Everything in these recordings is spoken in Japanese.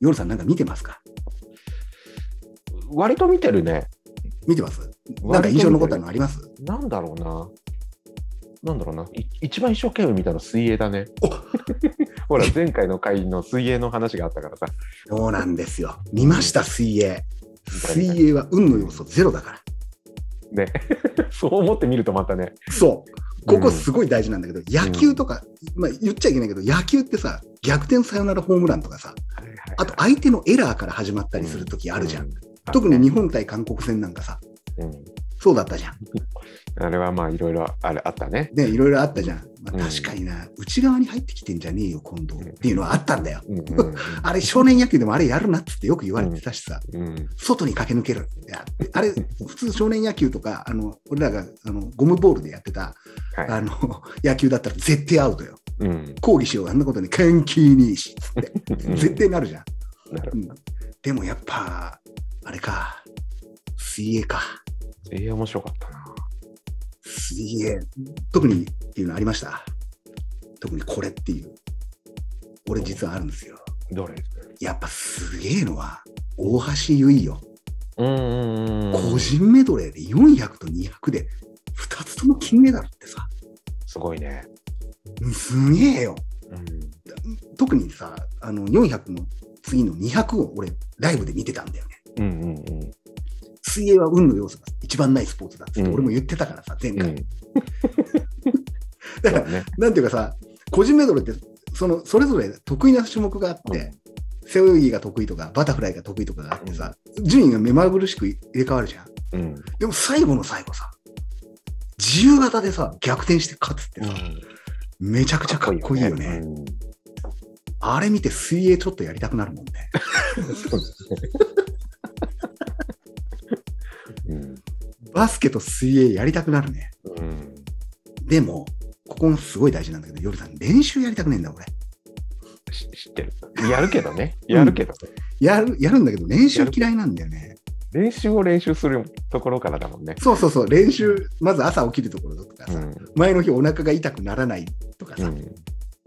夜さんなんか見てますか？割と見てるね。見てます？なんか印象に残ったのあります？なんだろうな。なんだろうな。い一番一生懸命見たの水泳だね。ほら、前回の回の水泳の話があったからさ。そうなんですよ。見ました、水泳。水泳は運の要素ゼロだから。ね。そう思ってみるとまたね。そう。ここすごい大事なんだけど、野球とか、まあ言っちゃいけないけど、野球ってさ、逆転サヨナラホームランとかさ、あと相手のエラーから始まったりするときあるじゃん。う特に日本対韓国戦なんかさ、うんそうだったじゃん。あれはまあいろいろあれあったね。ね、いろいろあったじゃん。まあ、うん確かにな、内側に入ってきてんじゃねえよ、今度っていうのはあったんだよ。うんうん あれ、少年野球でもあれやるなっつってよく言われてたしさ、うんうん外に駆け抜ける。あれ、普通少年野球とか、あの俺らがあのゴムボールでやってた、はいあの野球だったら絶対アウトよ。うん抗議しよう、あんなことに関係ねえしっつって、う ん絶対なるじゃん。うんでもやっぱ、あれか、水泳か。水泳面白かったな。水泳、特にっていうのありました？特にこれっていう。俺実はあるんですよ。どれ？やっぱすげえのは、大橋悠依よ。個人メドレーで400と200で2つとも金メダルってさ、すごいね。うんすげえよ。うん特にさ、あの400の次の200を俺、ライブで見てたんだよね。うんうんうん水泳は運の要素が一番ないスポーツだってうん俺も言ってたからさ、前回。うん。だから、ね。なんていうかさ、個人メドレーってそのそれぞれ得意な種目があって、背泳ぎが得意とか、バタフライが得意とかがあってさ、順位が目まぐるしく入れ替わるじゃん。うん。でも最後の最後さ、自由形でさ、逆転して勝つってさ、めちゃくちゃかっこいいよね。うんあれ見て水泳ちょっとやりたくなるもんね。そうですね。うんバスケと水泳やりたくなるね。うんでも、ここもすごい大事なんだけど、ヨルさん、練習やりたくねえんだ、俺。し知ってる。やるけどね。やるけどね。やる、やるんだけど、練習嫌いなんだよね。練習を練習するところからだもんね。そうそうそう、練習、まず朝起きるところとかさ、うん前の日お腹が痛くならないさ、うん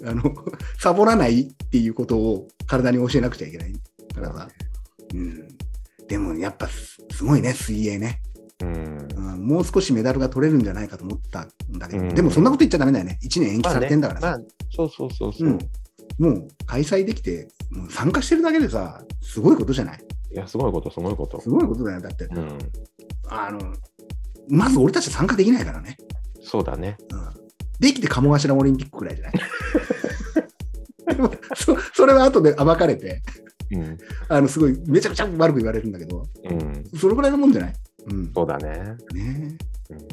あの、サボらないっていうことを体に教えなくちゃいけないからさ。うん。でもやっぱすすごいね、水泳ね、うんうん。もう少しメダルが取れるんじゃないかと思ったんだけど、うんでもそんなこと言っちゃダメだよね。1年延期されてんだからさ。まあねまあそうそうそうそうう。ん。もう開催できて、もう参加してるだけでさ、すごいことじゃない？いや、すごいこと、すごいことす。ごいことだよ。だって、うん。あの、まず俺たち参加できないからね。そうだね。うん。できて鴨頭オリンピックくらいじゃない？そそれは後で暴かれて、うん。あの、すごい、めちゃくちゃ悪く言われるんだけど、うん。それぐらいのもんじゃない？うん。そうだね。ねうん